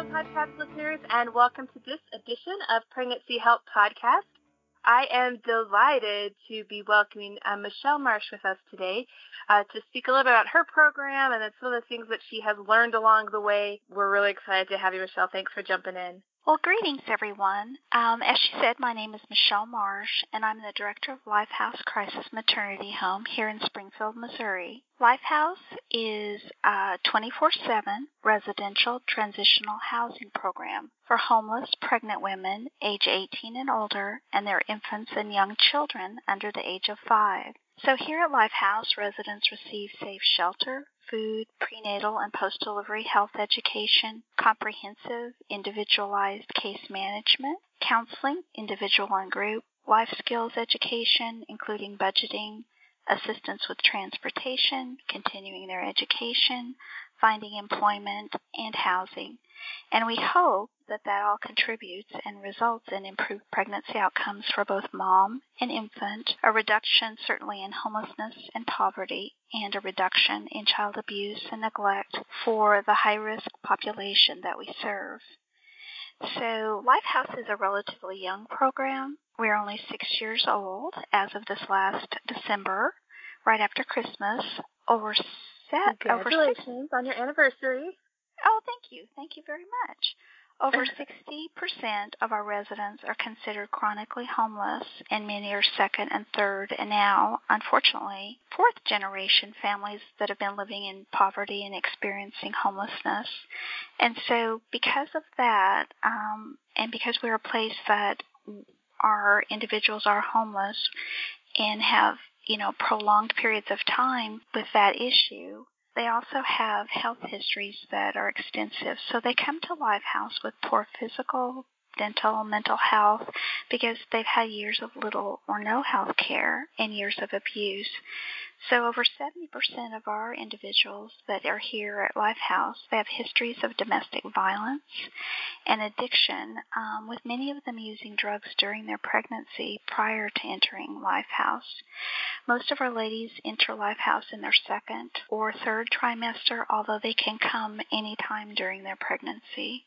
Podcast listeners, and welcome to this edition of Pregnancy Help Podcast. I am delighted to be welcoming uh, Michelle Marsh with us today uh, to speak a little bit about her program and some of the things that she has learned along the way. We're really excited to have you, Michelle. Thanks for jumping in. Well, greetings, everyone. Um, as she said, my name is Michelle Marsh, and I'm the director of Lifehouse Crisis Maternity Home here in Springfield, Missouri. Lifehouse is a 24 7 residential transitional housing program for homeless pregnant women age 18 and older and their infants and young children under the age of five. So here at Lifehouse, residents receive safe shelter, food, prenatal and post-delivery health education, comprehensive individualized case management, counseling, individual and group, life skills education, including budgeting, assistance with transportation, continuing their education, finding employment, and housing. And we hope that that all contributes and results in improved pregnancy outcomes for both mom and infant, a reduction certainly in homelessness and poverty, and a reduction in child abuse and neglect for the high risk population that we serve. So, Lifehouse is a relatively young program. We're only six years old as of this last December, right after Christmas. Over set, Congratulations over on your anniversary. Oh, thank you. Thank you very much. Over 60% of our residents are considered chronically homeless, and many are second and third, and now, unfortunately, fourth generation families that have been living in poverty and experiencing homelessness. And so, because of that, um, and because we're a place that our individuals are homeless and have, you know, prolonged periods of time with that issue, they also have health histories that are extensive. So they come to Lifehouse with poor physical, dental, mental health because they've had years of little or no health care and years of abuse. So over 70% of our individuals that are here at Lifehouse, they have histories of domestic violence and addiction, um, with many of them using drugs during their pregnancy prior to entering Lifehouse. Most of our ladies enter Lifehouse in their second or third trimester, although they can come anytime during their pregnancy.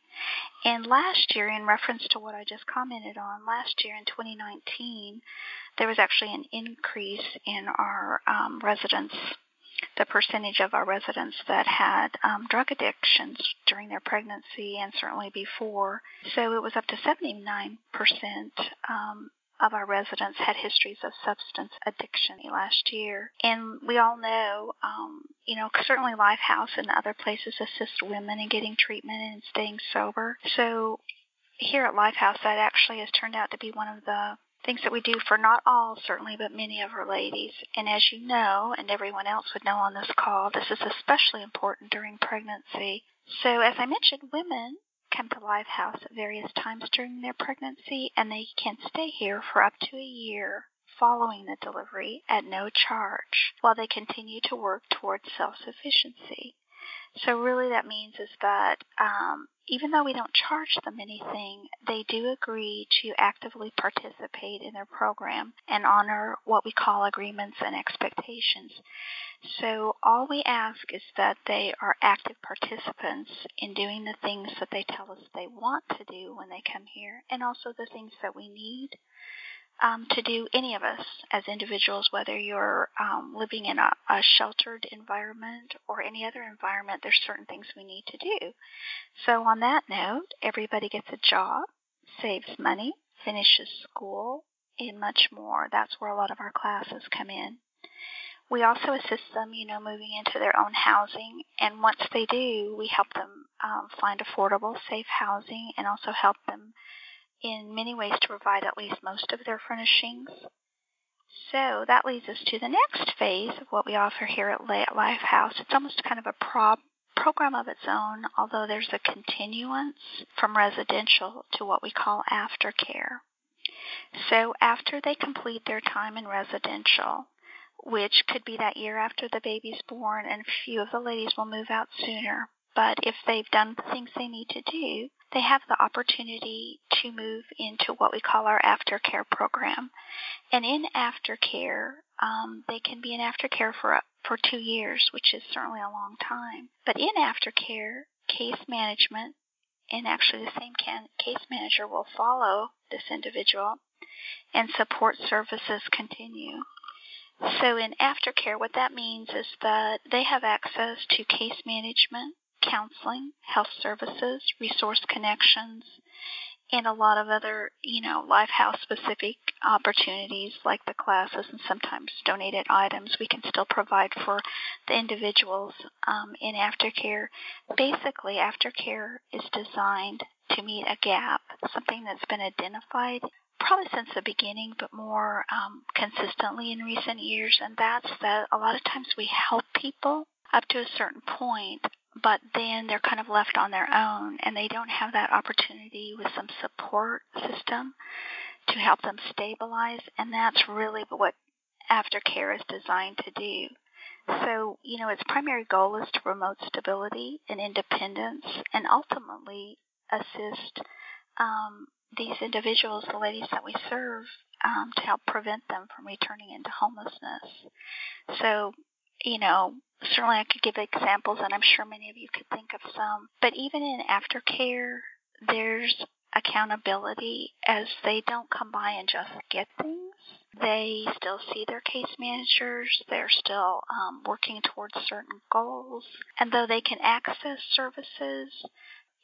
And last year, in reference to what I just commented on, last year in 2019, there was actually an increase in our um, residents, the percentage of our residents that had um, drug addictions during their pregnancy and certainly before. So it was up to 79% um, of our residents had histories of substance addiction last year. And we all know, um, you know, certainly Lifehouse and other places assist women in getting treatment and staying sober. So here at Lifehouse, that actually has turned out to be one of the things that we do for not all, certainly, but many of our ladies. And as you know, and everyone else would know on this call, this is especially important during pregnancy. So as I mentioned, women come to Lifehouse at various times during their pregnancy, and they can stay here for up to a year following the delivery at no charge while they continue to work towards self-sufficiency. So really that means is that um, even though we don't charge them anything, they do agree to actively participate in their program and honor what we call agreements and expectations. So all we ask is that they are active participants in doing the things that they tell us they want to do when they come here and also the things that we need um, to do any of us as individuals, whether you're um, living in a, a sheltered environment or any other environment, there's certain things we need to do. So on that note, everybody gets a job, saves money, finishes school, and much more. That's where a lot of our classes come in. We also assist them, you know, moving into their own housing, and once they do, we help them um, find affordable, safe housing, and also help them in many ways to provide at least most of their furnishings. So that leads us to the next phase of what we offer here at Lifehouse. It's almost kind of a pro- program of its own, although there's a continuance from residential to what we call aftercare. So after they complete their time in residential, which could be that year after the baby's born, and a few of the ladies will move out sooner. But if they've done the things they need to do, they have the opportunity to move into what we call our aftercare program. And in aftercare, um, they can be in aftercare for for two years, which is certainly a long time. But in aftercare, case management and actually the same can, case manager will follow this individual and support services continue. So in aftercare, what that means is that they have access to case management, counseling, health services, resource connections, and a lot of other, you know, Lifehouse specific opportunities like the classes and sometimes donated items we can still provide for the individuals um, in aftercare. Basically, aftercare is designed to meet a gap, something that's been identified probably since the beginning, but more um, consistently in recent years, and that's that a lot of times we help people up to a certain point, but then they're kind of left on their own and they don't have that opportunity with some support system to help them stabilize, and that's really what aftercare is designed to do. So, you know, its primary goal is to promote stability and independence and ultimately assist um, these individuals, the ladies that we serve, um, to help prevent them from returning into homelessness. So, you know, certainly I could give examples, and I'm sure many of you could think of some. But even in aftercare, there's accountability as they don't come by and just get things. They still see their case managers. They're still um, working towards certain goals. And though they can access services,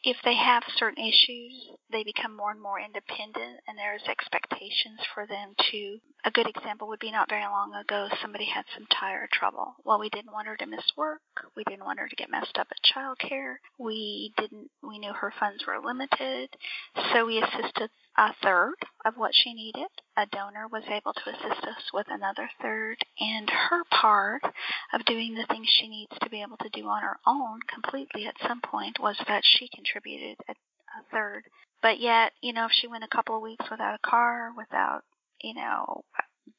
if they have certain issues, they become more and more independent, and there's expectations for them to. A good example would be not very long ago, somebody had some tire trouble. Well, we didn't want her to miss work. We didn't want her to get messed up at childcare. We didn't. We knew her funds were limited, so we assisted a third of what she needed. A donor was able to assist us with another third, and her part of doing the things she needs to be able to do on her own completely at some point was that she contributed a, a third. But yet, you know, if she went a couple of weeks without a car, without, you know,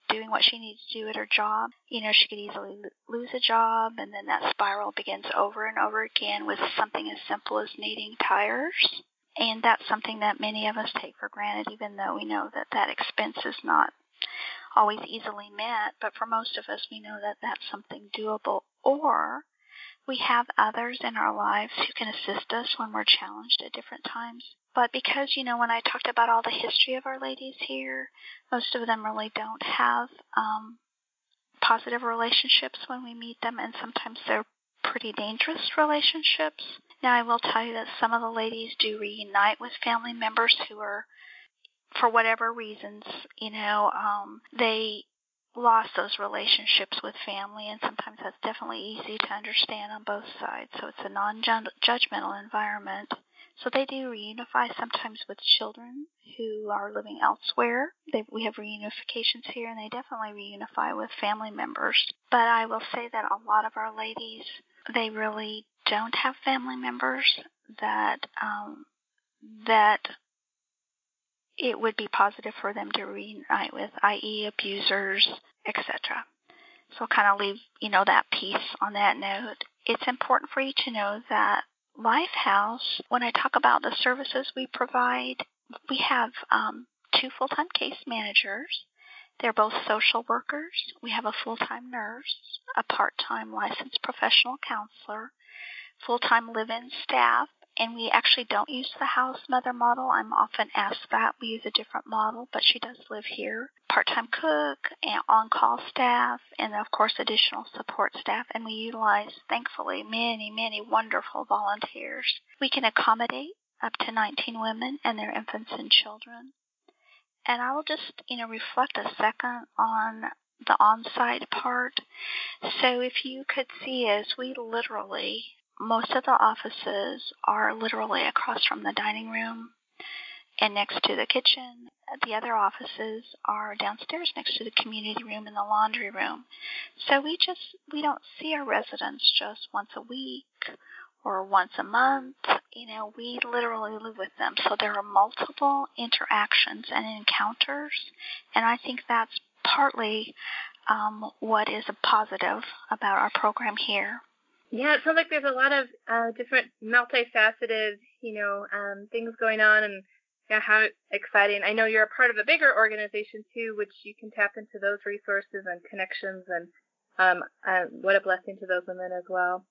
doing what she needs to do at her job, you know, she could easily lose a job, and then that spiral begins over and over again with something as simple as needing tires and that's something that many of us take for granted, even though we know that that expense is not always easily met. But for most of us, we know that that's something doable. Or we have others in our lives who can assist us when we're challenged at different times. But because, you know, when I talked about all the history of our ladies here, most of them really don't have um, positive relationships when we meet them, and sometimes they're pretty dangerous relationships. Now, I will tell you that some of the ladies do reunite with family members who are, for whatever reasons, you know, um, they lost those relationships with family, and sometimes that's definitely easy to understand on both sides. So it's a non judgmental environment. So they do reunify sometimes with children who are living elsewhere. They, we have reunifications here, and they definitely reunify with family members. But I will say that a lot of our ladies, they really don't have family members that um, that it would be positive for them to reunite with, i.e., abusers, etc. So kind of leave you know that piece on that note. It's important for you to know that Lifehouse, when I talk about the services we provide, we have um, two full-time case managers. They're both social workers. We have a full-time nurse, a part-time licensed professional counselor, full-time live-in staff, and we actually don't use the house mother model. I'm often asked that. We use a different model, but she does live here. Part-time cook and on-call staff, and of course additional support staff. And we utilize, thankfully, many, many wonderful volunteers. We can accommodate up to 19 women and their infants and children. And I will just, you know, reflect a second on the on-site part. So if you could see as we literally most of the offices are literally across from the dining room and next to the kitchen. The other offices are downstairs next to the community room and the laundry room. So we just we don't see our residents just once a week or once a month. You know, we literally live with them. So there are multiple interactions and encounters, and I think that's partly um, what is a positive about our program here. Yeah, it sounds like there's a lot of uh, different multifaceted, you know, um, things going on, and yeah, how exciting! I know you're a part of a bigger organization too, which you can tap into those resources and connections, and um, uh, what a blessing to those women as well.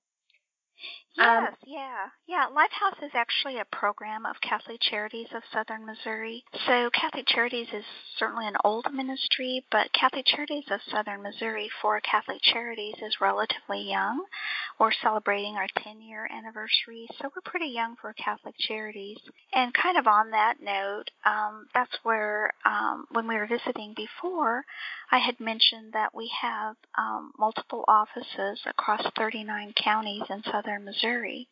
Um, yes, yeah. Yeah, Lifehouse is actually a program of Catholic Charities of Southern Missouri. So Catholic Charities is certainly an old ministry, but Catholic Charities of Southern Missouri for Catholic Charities is relatively young. We're celebrating our 10 year anniversary, so we're pretty young for Catholic Charities. And kind of on that note, um, that's where, um, when we were visiting before, I had mentioned that we have um, multiple offices across 39 counties in southern Missouri.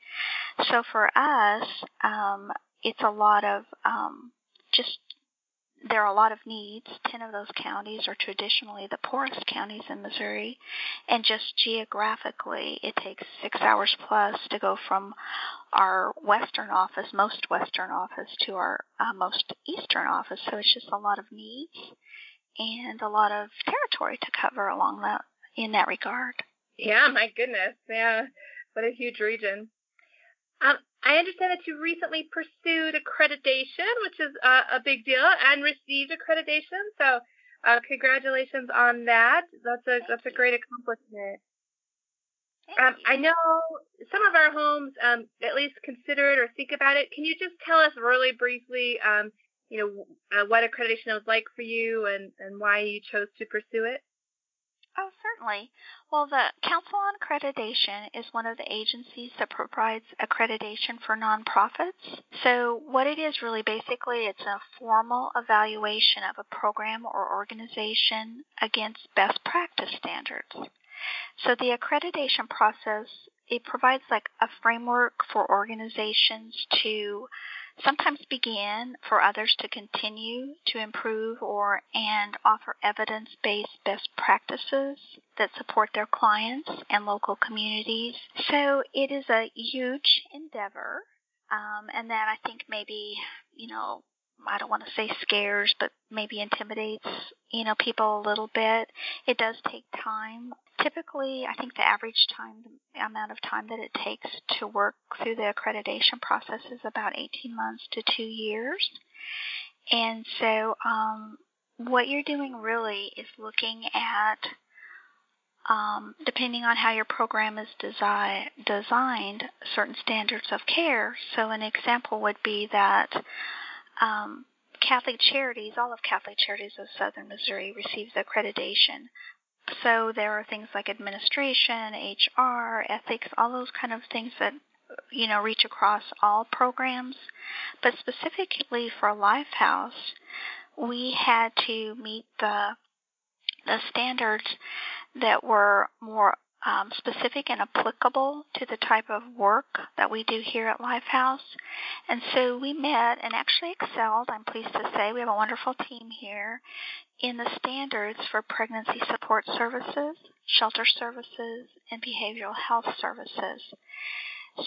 So for us, um, it's a lot of um, just there are a lot of needs. Ten of those counties are traditionally the poorest counties in Missouri, and just geographically, it takes six hours plus to go from our western office, most western office, to our uh, most eastern office. So it's just a lot of needs and a lot of territory to cover along that in that regard. Yeah, my goodness. Yeah, what a huge region. Um, I understand that you recently pursued accreditation, which is a big deal, and received accreditation. So, uh, congratulations on that. That's a that's a great accomplishment. Um, I know some of our homes um, at least consider it or think about it. Can you just tell us really briefly, um, you know, uh, what accreditation was like for you and, and why you chose to pursue it? Oh, certainly. Well, the Council on Accreditation is one of the agencies that provides accreditation for nonprofits. So, what it is really basically, it's a formal evaluation of a program or organization against best practice standards. So, the accreditation process it provides like a framework for organizations to sometimes begin for others to continue to improve or and offer evidence-based best practices that support their clients and local communities. So it is a huge endeavor, um, and that I think maybe you know I don't want to say scares, but maybe intimidates, you know, people a little bit. It does take time. Typically, I think the average time, the amount of time that it takes to work through the accreditation process is about 18 months to two years. And so, um, what you're doing really is looking at, um, depending on how your program is desi- designed, certain standards of care. So, an example would be that um, Catholic Charities, all of Catholic Charities of Southern Missouri receives accreditation. So there are things like administration, HR, ethics, all those kind of things that you know reach across all programs. But specifically for Lifehouse, we had to meet the the standards that were more um, specific and applicable to the type of work that we do here at Lifehouse. And so we met and actually excelled, I'm pleased to say. We have a wonderful team here in the standards for pregnancy support services, shelter services, and behavioral health services.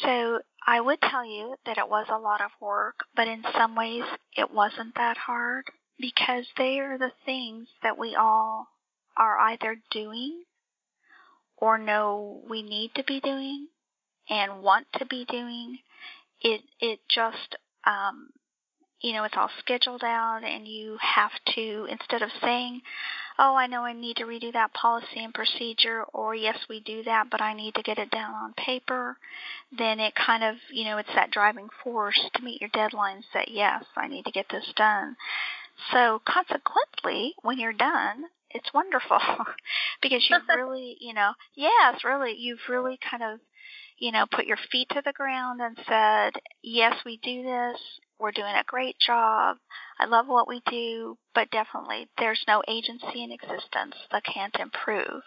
So I would tell you that it was a lot of work, but in some ways it wasn't that hard because they are the things that we all are either doing or know we need to be doing and want to be doing. It it just um, you know it's all scheduled out, and you have to instead of saying, "Oh, I know I need to redo that policy and procedure," or "Yes, we do that, but I need to get it down on paper," then it kind of you know it's that driving force to meet your deadlines. That yes, I need to get this done. So consequently, when you're done, it's wonderful because you've really, you know, yes, really, you've really kind of, you know, put your feet to the ground and said, yes, we do this. We're doing a great job. I love what we do, but definitely there's no agency in existence that can't improve.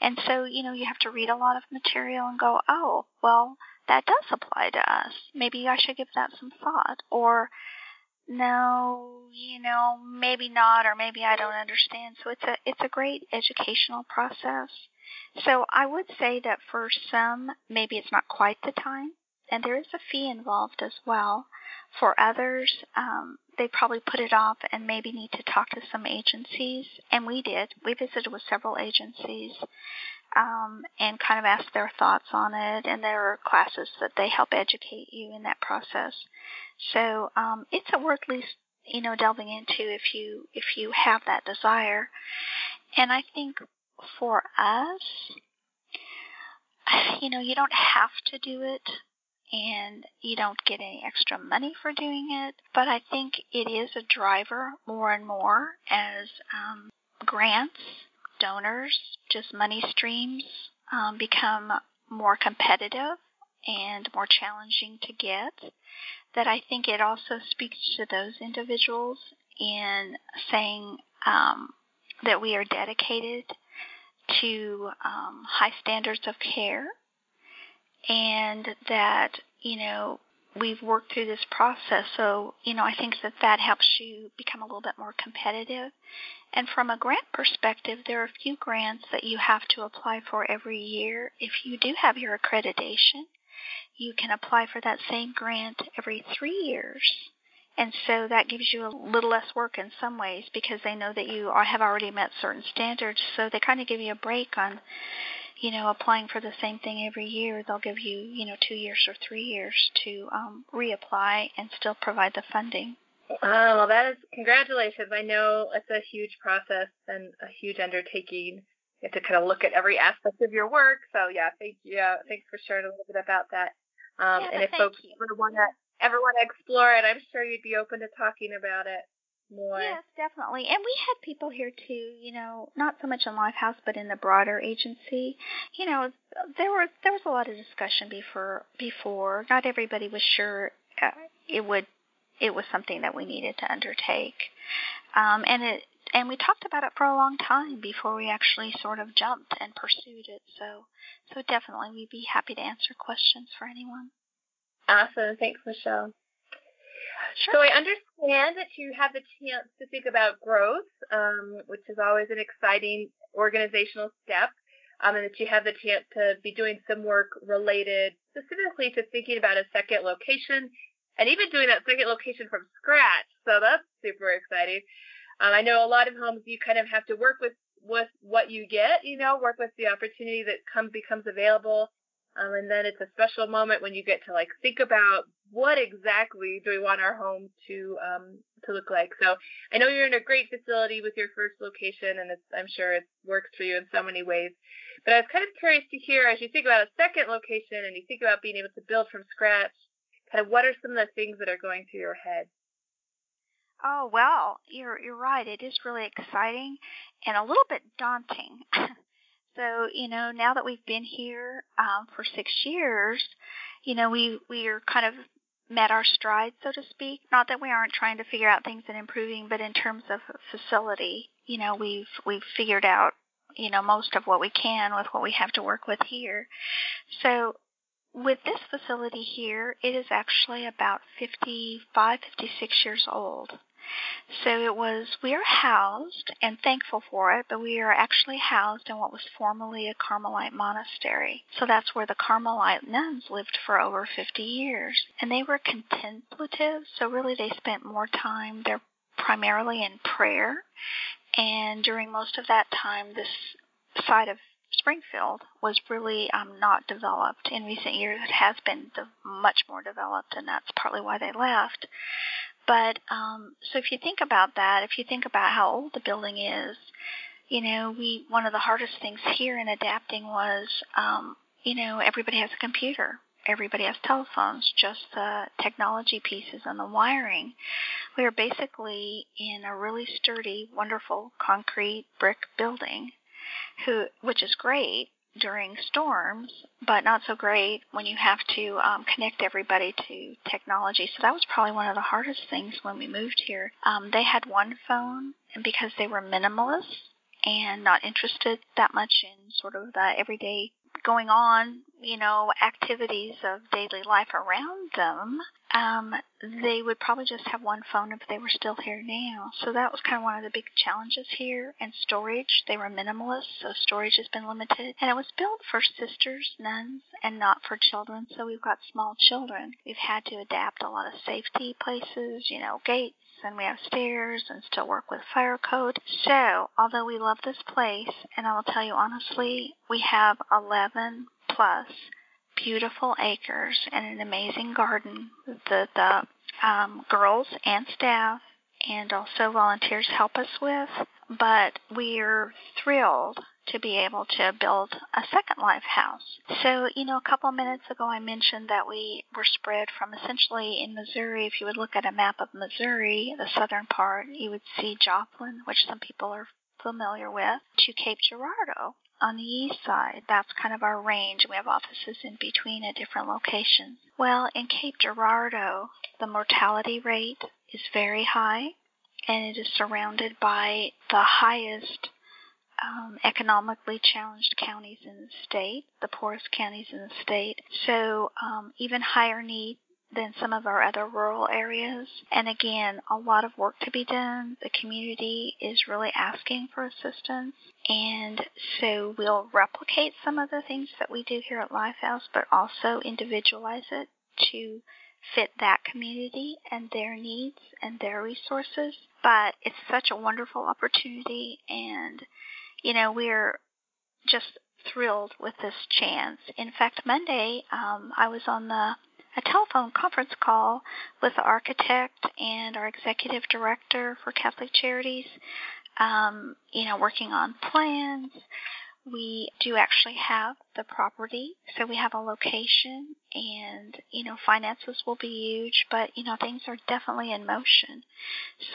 And so, you know, you have to read a lot of material and go, oh, well, that does apply to us. Maybe I should give that some thought. Or, no, you know, maybe not, or maybe I don't understand. So it's a it's a great educational process. So I would say that for some, maybe it's not quite the time, and there is a fee involved as well. For others, um, they probably put it off and maybe need to talk to some agencies, and we did. We visited with several agencies um, and kind of ask their thoughts on it, and there are classes that they help educate you in that process. So um, it's a worth least you know delving into if you if you have that desire. And I think for us, you know, you don't have to do it and you don't get any extra money for doing it. But I think it is a driver more and more as um, grants, donors, just money streams um, become more competitive and more challenging to get. That I think it also speaks to those individuals in saying um, that we are dedicated to um, high standards of care and that, you know, we've worked through this process. So, you know, I think that that helps you become a little bit more competitive. And from a grant perspective, there are a few grants that you have to apply for every year. If you do have your accreditation, you can apply for that same grant every three years. And so that gives you a little less work in some ways because they know that you have already met certain standards. So they kind of give you a break on you know, applying for the same thing every year, they'll give you, you know, two years or three years to um, reapply and still provide the funding. Oh, well, that is congratulations. I know it's a huge process and a huge undertaking. You have to kind of look at every aspect of your work. So yeah, thank you. Yeah, thanks for sharing a little bit about that. Um, yeah, and if folks you. ever want to ever want to explore it, I'm sure you'd be open to talking about it more. Yes, definitely. And we had people here too, you know, not so much in Lifehouse, but in the broader agency. You know, there were there was a lot of discussion before before. Not everybody was sure uh, it would it was something that we needed to undertake. Um, and it and we talked about it for a long time before we actually sort of jumped and pursued it. So so definitely we'd be happy to answer questions for anyone. Awesome. Thanks, Michelle. Sure. So I understand that you have the chance to think about growth, um, which is always an exciting organizational step, um, and that you have the chance to be doing some work related specifically to thinking about a second location and even doing that second location from scratch. So that's super exciting. Um, I know a lot of homes you kind of have to work with with what you get, you know, work with the opportunity that come becomes available. Um, and then it's a special moment when you get to like think about what exactly do we want our home to um, to look like. So I know you're in a great facility with your first location, and I'm sure it works for you in so many ways. But I was kind of curious to hear as you think about a second location and you think about being able to build from scratch, kind of what are some of the things that are going through your head? Oh well, you're you're right. It is really exciting and a little bit daunting. so you know, now that we've been here um, for six years, you know, we we are kind of met our stride, so to speak. Not that we aren't trying to figure out things and improving, but in terms of facility, you know, we've we've figured out, you know, most of what we can with what we have to work with here. So with this facility here, it is actually about 55, 56 years old. So it was, we are housed and thankful for it, but we are actually housed in what was formerly a Carmelite monastery. So that's where the Carmelite nuns lived for over 50 years. And they were contemplative, so really they spent more time there primarily in prayer. And during most of that time, this side of Springfield was really um, not developed. In recent years, it has been de- much more developed, and that's partly why they left. But um, so if you think about that, if you think about how old the building is, you know, we one of the hardest things here in adapting was, um, you know, everybody has a computer, everybody has telephones, just the technology pieces and the wiring. We are basically in a really sturdy, wonderful concrete brick building, who which is great, during storms, but not so great when you have to um, connect everybody to technology. So that was probably one of the hardest things when we moved here. Um, they had one phone, and because they were minimalists and not interested that much in sort of the everyday going on, you know, activities of daily life around them, um, they would probably just have one phone if they were still here now. So that was kind of one of the big challenges here. And storage, they were minimalist, so storage has been limited. And it was built for sisters, nuns, and not for children. So we've got small children. We've had to adapt a lot of safety places, you know, gates and we have stairs and still work with fire code. So, although we love this place, and I will tell you honestly, we have 11 plus beautiful acres and an amazing garden that the um, girls and staff and also volunteers help us with. But we're thrilled to be able to build a second life house. So, you know, a couple of minutes ago I mentioned that we were spread from essentially in Missouri. If you would look at a map of Missouri, the southern part, you would see Joplin, which some people are familiar with, to Cape Girardeau on the east side. That's kind of our range. We have offices in between at different locations. Well, in Cape Girardeau, the mortality rate is very high and it is surrounded by the highest um, economically challenged counties in the state, the poorest counties in the state. So um, even higher need than some of our other rural areas. And again, a lot of work to be done. The community is really asking for assistance. And so we'll replicate some of the things that we do here at Lifehouse, but also individualize it to fit that community and their needs and their resources. But it's such a wonderful opportunity and you know, we're just thrilled with this chance. In fact, Monday um, I was on the a telephone conference call with the architect and our executive director for Catholic Charities. Um, you know, working on plans. We do actually have the property, so we have a location, and you know, finances will be huge, but you know, things are definitely in motion.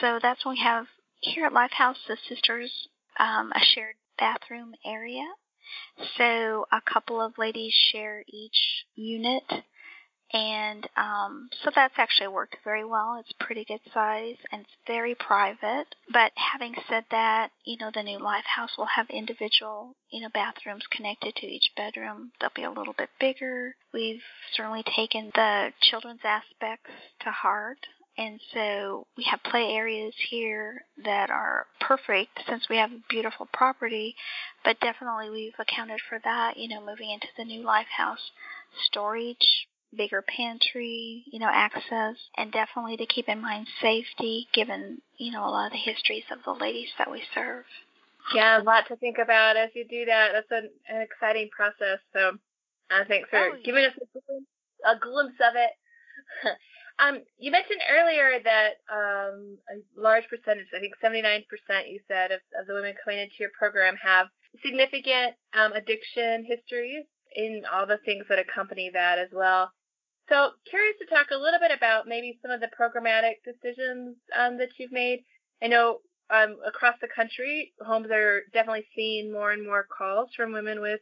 So that's when we have here at Lifehouse the Sisters um, a shared bathroom area. So a couple of ladies share each unit. And um, so that's actually worked very well. It's pretty good size and it's very private. But having said that, you know, the new Lifehouse will have individual, you know, bathrooms connected to each bedroom. They'll be a little bit bigger. We've certainly taken the children's aspects to heart. And so we have play areas here that are perfect since we have a beautiful property, but definitely we've accounted for that, you know, moving into the new Lifehouse storage, bigger pantry, you know, access, and definitely to keep in mind safety given, you know, a lot of the histories of the ladies that we serve. Yeah, a lot to think about as you do that. That's an, an exciting process. So uh, thanks for oh, yeah. giving us a, a glimpse of it. Um, you mentioned earlier that um, a large percentage, I think 79% you said, of, of the women coming into your program have significant um, addiction histories in all the things that accompany that as well. So, curious to talk a little bit about maybe some of the programmatic decisions um, that you've made. I know um, across the country, homes are definitely seeing more and more calls from women with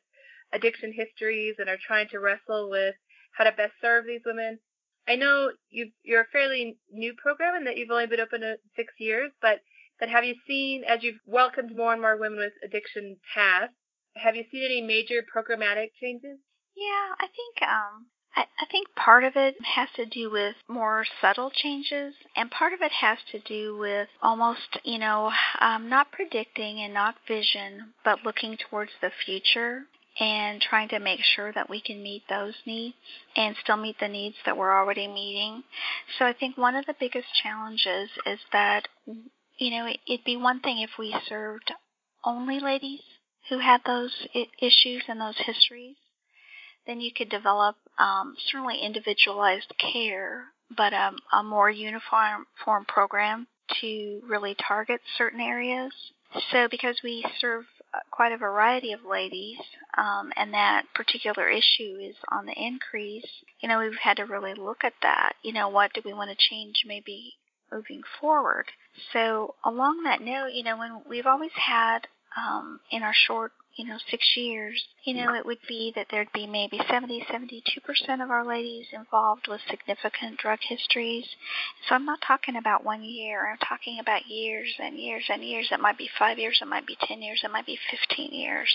addiction histories and are trying to wrestle with how to best serve these women. I know you you're a fairly new program and that you've only been open six years, but but have you seen as you've welcomed more and more women with addiction past, have you seen any major programmatic changes? Yeah, I think um I, I think part of it has to do with more subtle changes, and part of it has to do with almost, you know, um, not predicting and not vision, but looking towards the future and trying to make sure that we can meet those needs and still meet the needs that we're already meeting. So I think one of the biggest challenges is that, you know, it'd be one thing if we served only ladies who had those issues and those histories. Then you could develop um, certainly individualized care, but um, a more uniform program to really target certain areas. So because we serve quite a variety of ladies, um, and that particular issue is on the increase, you know, we've had to really look at that. You know, what do we want to change maybe moving forward? So along that note, you know, when we've always had um, in our short you know, six years, you know, it would be that there'd be maybe 70, 72% of our ladies involved with significant drug histories. So I'm not talking about one year. I'm talking about years and years and years. It might be five years. It might be 10 years. It might be 15 years.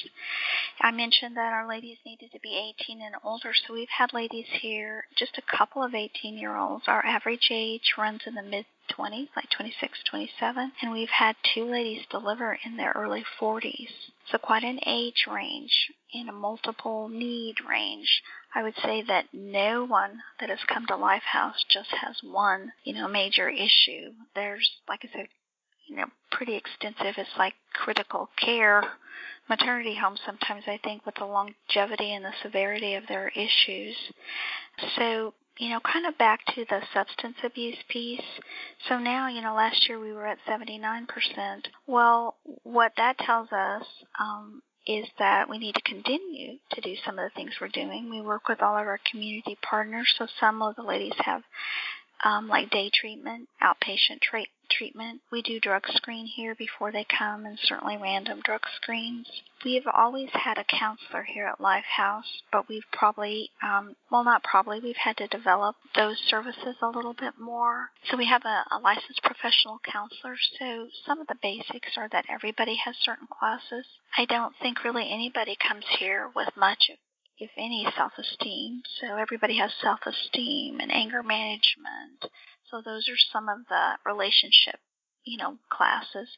I mentioned that our ladies needed to be 18 and older. So we've had ladies here, just a couple of 18 year olds. Our average age runs in the mid 20s, like 26, 27, and we've had two ladies deliver in their early 40s. So quite an age range and a multiple need range. I would say that no one that has come to Lifehouse just has one, you know, major issue. There's, like I said, you know, pretty extensive. It's like critical care maternity homes sometimes, I think, with the longevity and the severity of their issues. So you know, kind of back to the substance abuse piece. So now, you know, last year we were at 79%. Well, what that tells us um, is that we need to continue to do some of the things we're doing. We work with all of our community partners, so some of the ladies have um, like day treatment, outpatient tra- treatment. We do drug screen here before they come and certainly random drug screens. We have always had a counselor here at Lifehouse, but we've probably, um, well, not probably, we've had to develop those services a little bit more. So we have a, a licensed professional counselor. So some of the basics are that everybody has certain classes. I don't think really anybody comes here with much if any, self-esteem. So everybody has self-esteem and anger management. So those are some of the relationship, you know, classes.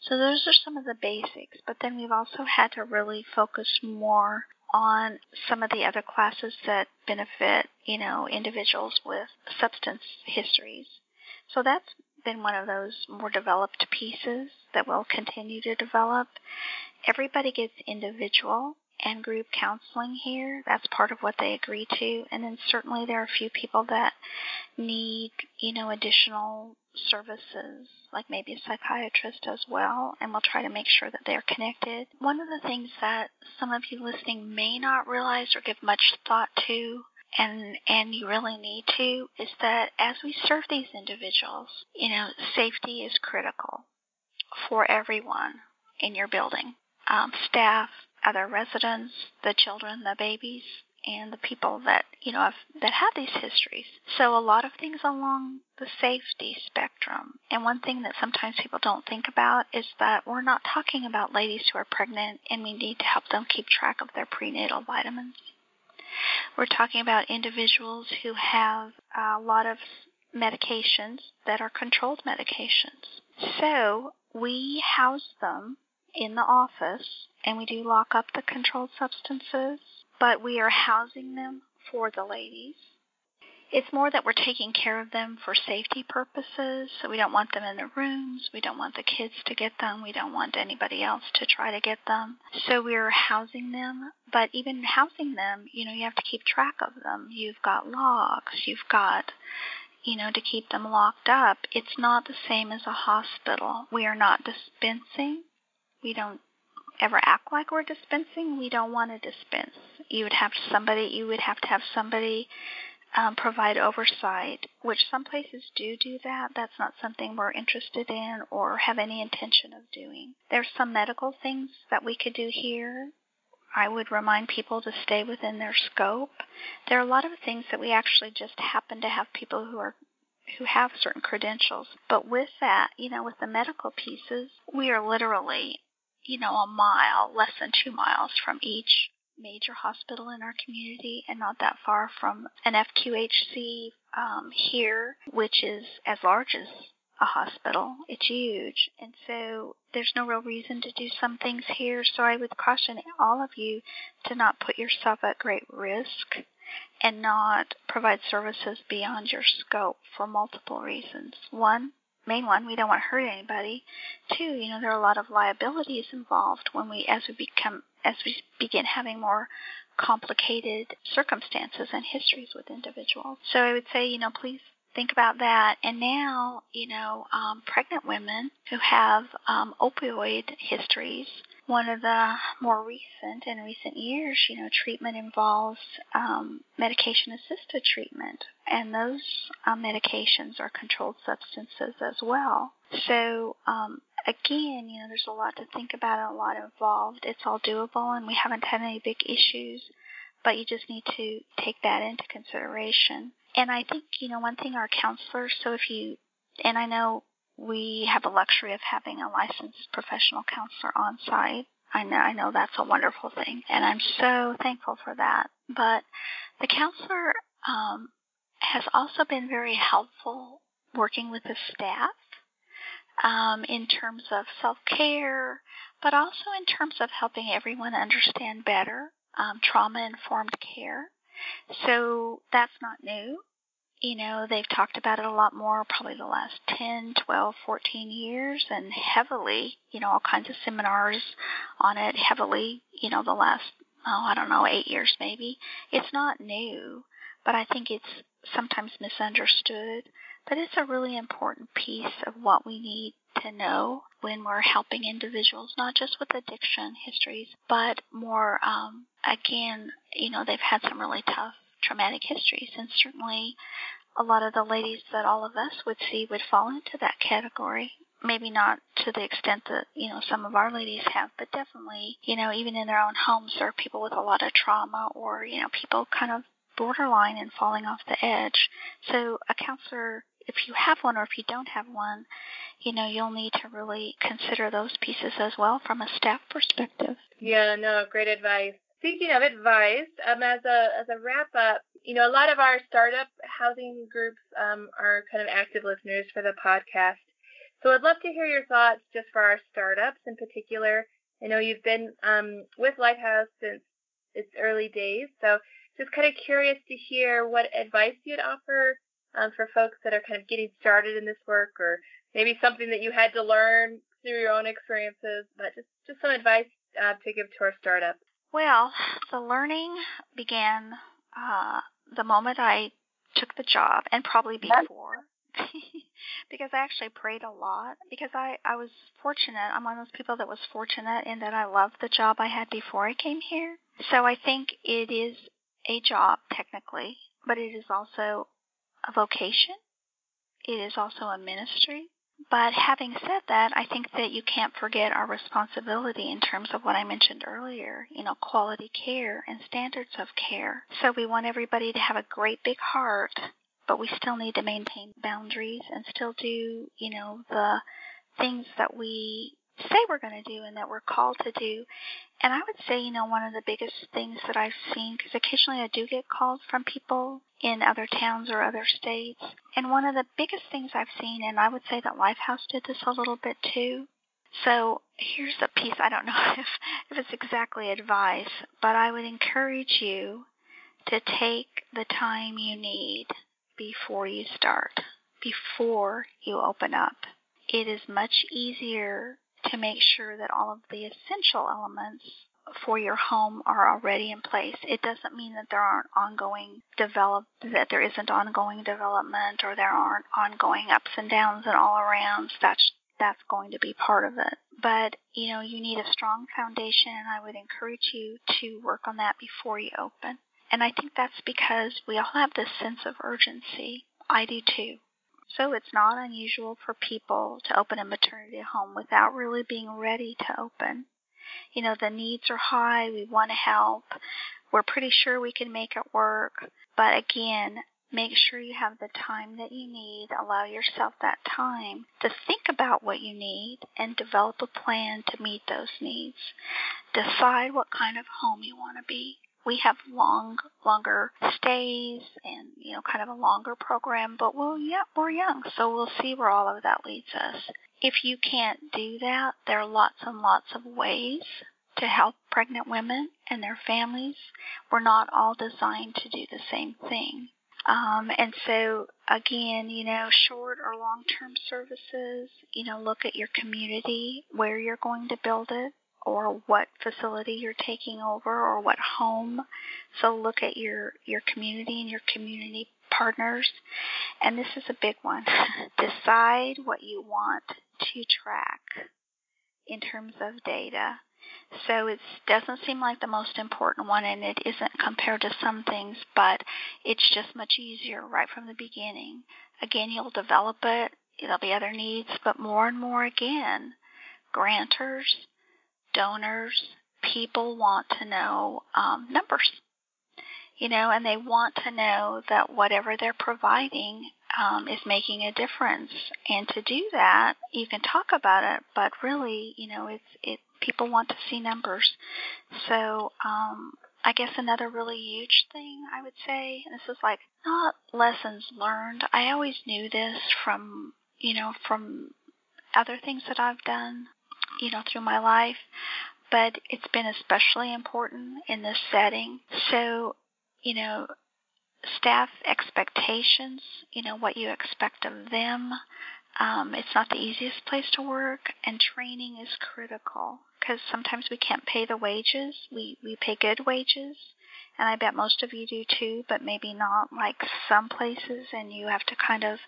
So those are some of the basics. But then we've also had to really focus more on some of the other classes that benefit, you know, individuals with substance histories. So that's been one of those more developed pieces that we'll continue to develop. Everybody gets individual and group counseling here. That's part of what they agree to. And then certainly there are a few people that need, you know, additional services, like maybe a psychiatrist as well, and we'll try to make sure that they're connected. One of the things that some of you listening may not realize or give much thought to and and you really need to is that as we serve these individuals, you know, safety is critical for everyone in your building. Um, staff, other residents, the children, the babies, and the people that you know have, that have these histories. So a lot of things along the safety spectrum. And one thing that sometimes people don't think about is that we're not talking about ladies who are pregnant and we need to help them keep track of their prenatal vitamins. We're talking about individuals who have a lot of medications that are controlled medications. So we house them in the office and we do lock up the controlled substances, but we are housing them for the ladies. It's more that we're taking care of them for safety purposes. So we don't want them in the rooms. We don't want the kids to get them. We don't want anybody else to try to get them. So we're housing them. But even housing them, you know, you have to keep track of them. You've got logs. You've got, you know, to keep them locked up. It's not the same as a hospital. We are not dispensing. We don't ever act like we're dispensing. We don't want to dispense. You would have somebody. You would have to have somebody um, provide oversight, which some places do do that. That's not something we're interested in or have any intention of doing. There's some medical things that we could do here. I would remind people to stay within their scope. There are a lot of things that we actually just happen to have people who are who have certain credentials. But with that, you know, with the medical pieces, we are literally, you know, a mile, less than two miles from each major hospital in our community and not that far from an FQHC um, here, which is as large as a hospital. It's huge. And so there's no real reason to do some things here. So I would caution all of you to not put yourself at great risk and not provide services beyond your scope for multiple reasons. One, main one, we don't want to hurt anybody. Two, you know, there are a lot of liabilities involved when we, as we become, as we begin having more complicated circumstances and histories with individuals. So I would say, you know, please think about that. And now, you know, um, pregnant women who have um, opioid histories one of the more recent in recent years, you know, treatment involves um, medication-assisted treatment, and those um, medications are controlled substances as well. So um, again, you know, there's a lot to think about, a lot involved. It's all doable, and we haven't had any big issues, but you just need to take that into consideration. And I think, you know, one thing our counselors, so if you, and I know we have a luxury of having a licensed professional counselor on site. I know, I know that's a wonderful thing, and I'm so thankful for that. But the counselor um, has also been very helpful working with the staff um, in terms of self-care, but also in terms of helping everyone understand better um, trauma-informed care. So that's not new you know, they've talked about it a lot more probably the last 10, 12, 14 years and heavily, you know, all kinds of seminars on it heavily, you know, the last, oh, I don't know, eight years maybe. It's not new, but I think it's sometimes misunderstood. But it's a really important piece of what we need to know when we're helping individuals, not just with addiction histories, but more, um, again, you know, they've had some really tough traumatic histories. And certainly a lot of the ladies that all of us would see would fall into that category. Maybe not to the extent that, you know, some of our ladies have, but definitely, you know, even in their own homes, there are people with a lot of trauma or, you know, people kind of borderline and falling off the edge. So a counselor, if you have one or if you don't have one, you know, you'll need to really consider those pieces as well from a staff perspective. Yeah, no, great advice. Speaking of advice, um, as a as a wrap up, you know, a lot of our startup housing groups um, are kind of active listeners for the podcast. So I'd love to hear your thoughts just for our startups in particular. I know you've been um, with Lifehouse since its early days, so just kind of curious to hear what advice you'd offer um, for folks that are kind of getting started in this work, or maybe something that you had to learn through your own experiences, but just, just some advice uh, to give to our startups. Well, the learning began uh, the moment I took the job, and probably before. because I actually prayed a lot because I I was fortunate. I'm one of those people that was fortunate in that I loved the job I had before I came here. So I think it is a job technically, but it is also a vocation. It is also a ministry. But having said that, I think that you can't forget our responsibility in terms of what I mentioned earlier, you know, quality care and standards of care. So we want everybody to have a great big heart, but we still need to maintain boundaries and still do, you know, the things that we say we're going to do and that we're called to do. And I would say, you know, one of the biggest things that I've seen, because occasionally I do get called from people in other towns or other states, and one of the biggest things I've seen, and I would say that Lifehouse did this a little bit too. So here's a piece, I don't know if, if it's exactly advice, but I would encourage you to take the time you need before you start, before you open up. It is much easier to make sure that all of the essential elements for your home are already in place. It doesn't mean that there aren't ongoing develop that there isn't ongoing development or there aren't ongoing ups and downs and all arounds. That's that's going to be part of it. But, you know, you need a strong foundation and I would encourage you to work on that before you open. And I think that's because we all have this sense of urgency. I do too. So it's not unusual for people to open a maternity home without really being ready to open. You know, the needs are high, we want to help, we're pretty sure we can make it work, but again, make sure you have the time that you need, allow yourself that time to think about what you need and develop a plan to meet those needs. Decide what kind of home you want to be we have long, longer stays and, you know, kind of a longer program, but well, yeah, we're young, so we'll see where all of that leads us. If you can't do that, there are lots and lots of ways to help pregnant women and their families. We're not all designed to do the same thing. Um, and so, again, you know, short or long term services, you know, look at your community, where you're going to build it, or what facility you're taking over or what home. So look at your, your community and your community partners. And this is a big one. Decide what you want to track in terms of data. So it doesn't seem like the most important one, and it isn't compared to some things, but it's just much easier right from the beginning. Again, you'll develop it. There'll be other needs, but more and more again, grantors, donors, people want to know um, numbers, you know, and they want to know that whatever they're providing um, is making a difference. And to do that, you can talk about it, but really, you know, it's it. People want to see numbers. So um, I guess another really huge thing I would say, this is like not lessons learned. I always knew this from you know from other things that I've done you know, through my life, but it's been especially important in this setting. So, you know, staff expectations, you know, what you expect of them. Um, it's not the easiest place to work, and training is critical because sometimes we can't pay the wages. We we pay good wages, and I bet most of you do too, but maybe not like some places, and you have to kind of,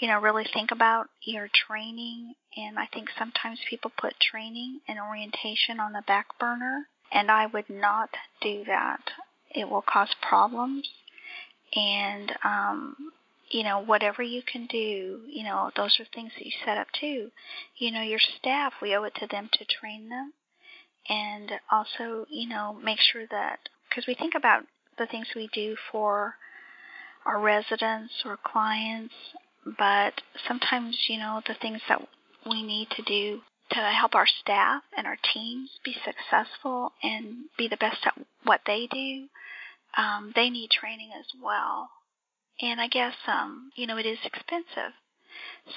you know, really think about your training. And I think sometimes people put training and orientation on the back burner, and I would not do that. It will cause problems, and um, you know, whatever you can do, you know, those are things that you set up too. You know, your staff, we owe it to them to train them and also, you know, make sure that, because we think about the things we do for our residents or clients, but sometimes, you know, the things that we need to do to help our staff and our teams be successful and be the best at what they do, um, they need training as well. And I guess, um, you know, it is expensive.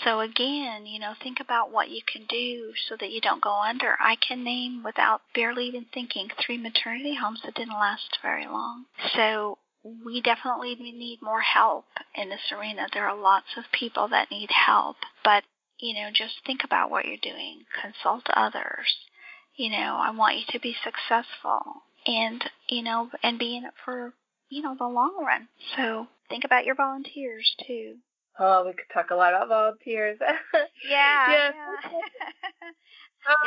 So again, you know, think about what you can do so that you don't go under. I can name without barely even thinking three maternity homes that didn't last very long. So we definitely need more help in this arena. There are lots of people that need help, but you know, just think about what you're doing. Consult others. You know, I want you to be successful and, you know, and be in it for, you know, the long run. So think about your volunteers too. Oh, we could talk a lot about volunteers. yeah. yeah. yeah.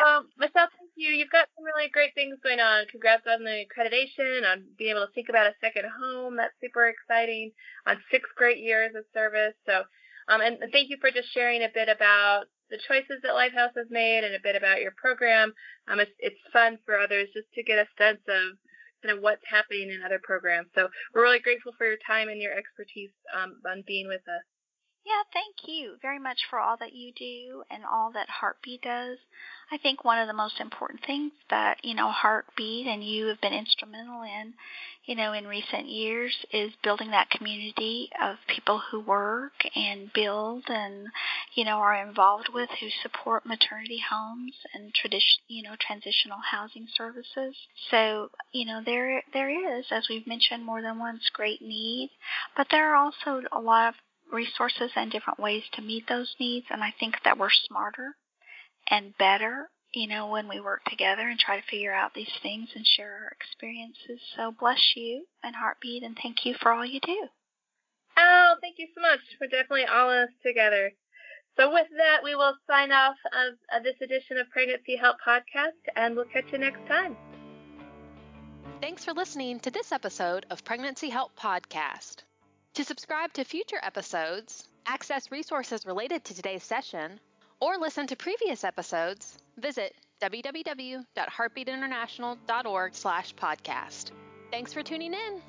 um, yep. Michelle, thank you. You've got some really great things going on. Congrats on the accreditation, on being able to think about a second home. That's super exciting. On six great years of service. So, um, and thank you for just sharing a bit about the choices that Lifehouse has made and a bit about your program. Um, it's it's fun for others just to get a sense of kind of what's happening in other programs. So we're really grateful for your time and your expertise um, on being with us. Yeah, thank you very much for all that you do and all that Heartbeat does. I think one of the most important things that, you know, Heartbeat and you have been instrumental in, you know, in recent years is building that community of people who work and build and, you know, are involved with who support maternity homes and tradition, you know, transitional housing services. So, you know, there there is, as we've mentioned more than once, great need, but there are also a lot of resources and different ways to meet those needs. And I think that we're smarter and better, you know, when we work together and try to figure out these things and share our experiences. So bless you and Heartbeat, and thank you for all you do. Oh, thank you so much. We're definitely all in this together. So with that, we will sign off of, of this edition of Pregnancy Help Podcast, and we'll catch you next time. Thanks for listening to this episode of Pregnancy Help Podcast. To subscribe to future episodes, access resources related to today's session, or listen to previous episodes, visit www.heartbeatinternational.org/podcast. Thanks for tuning in.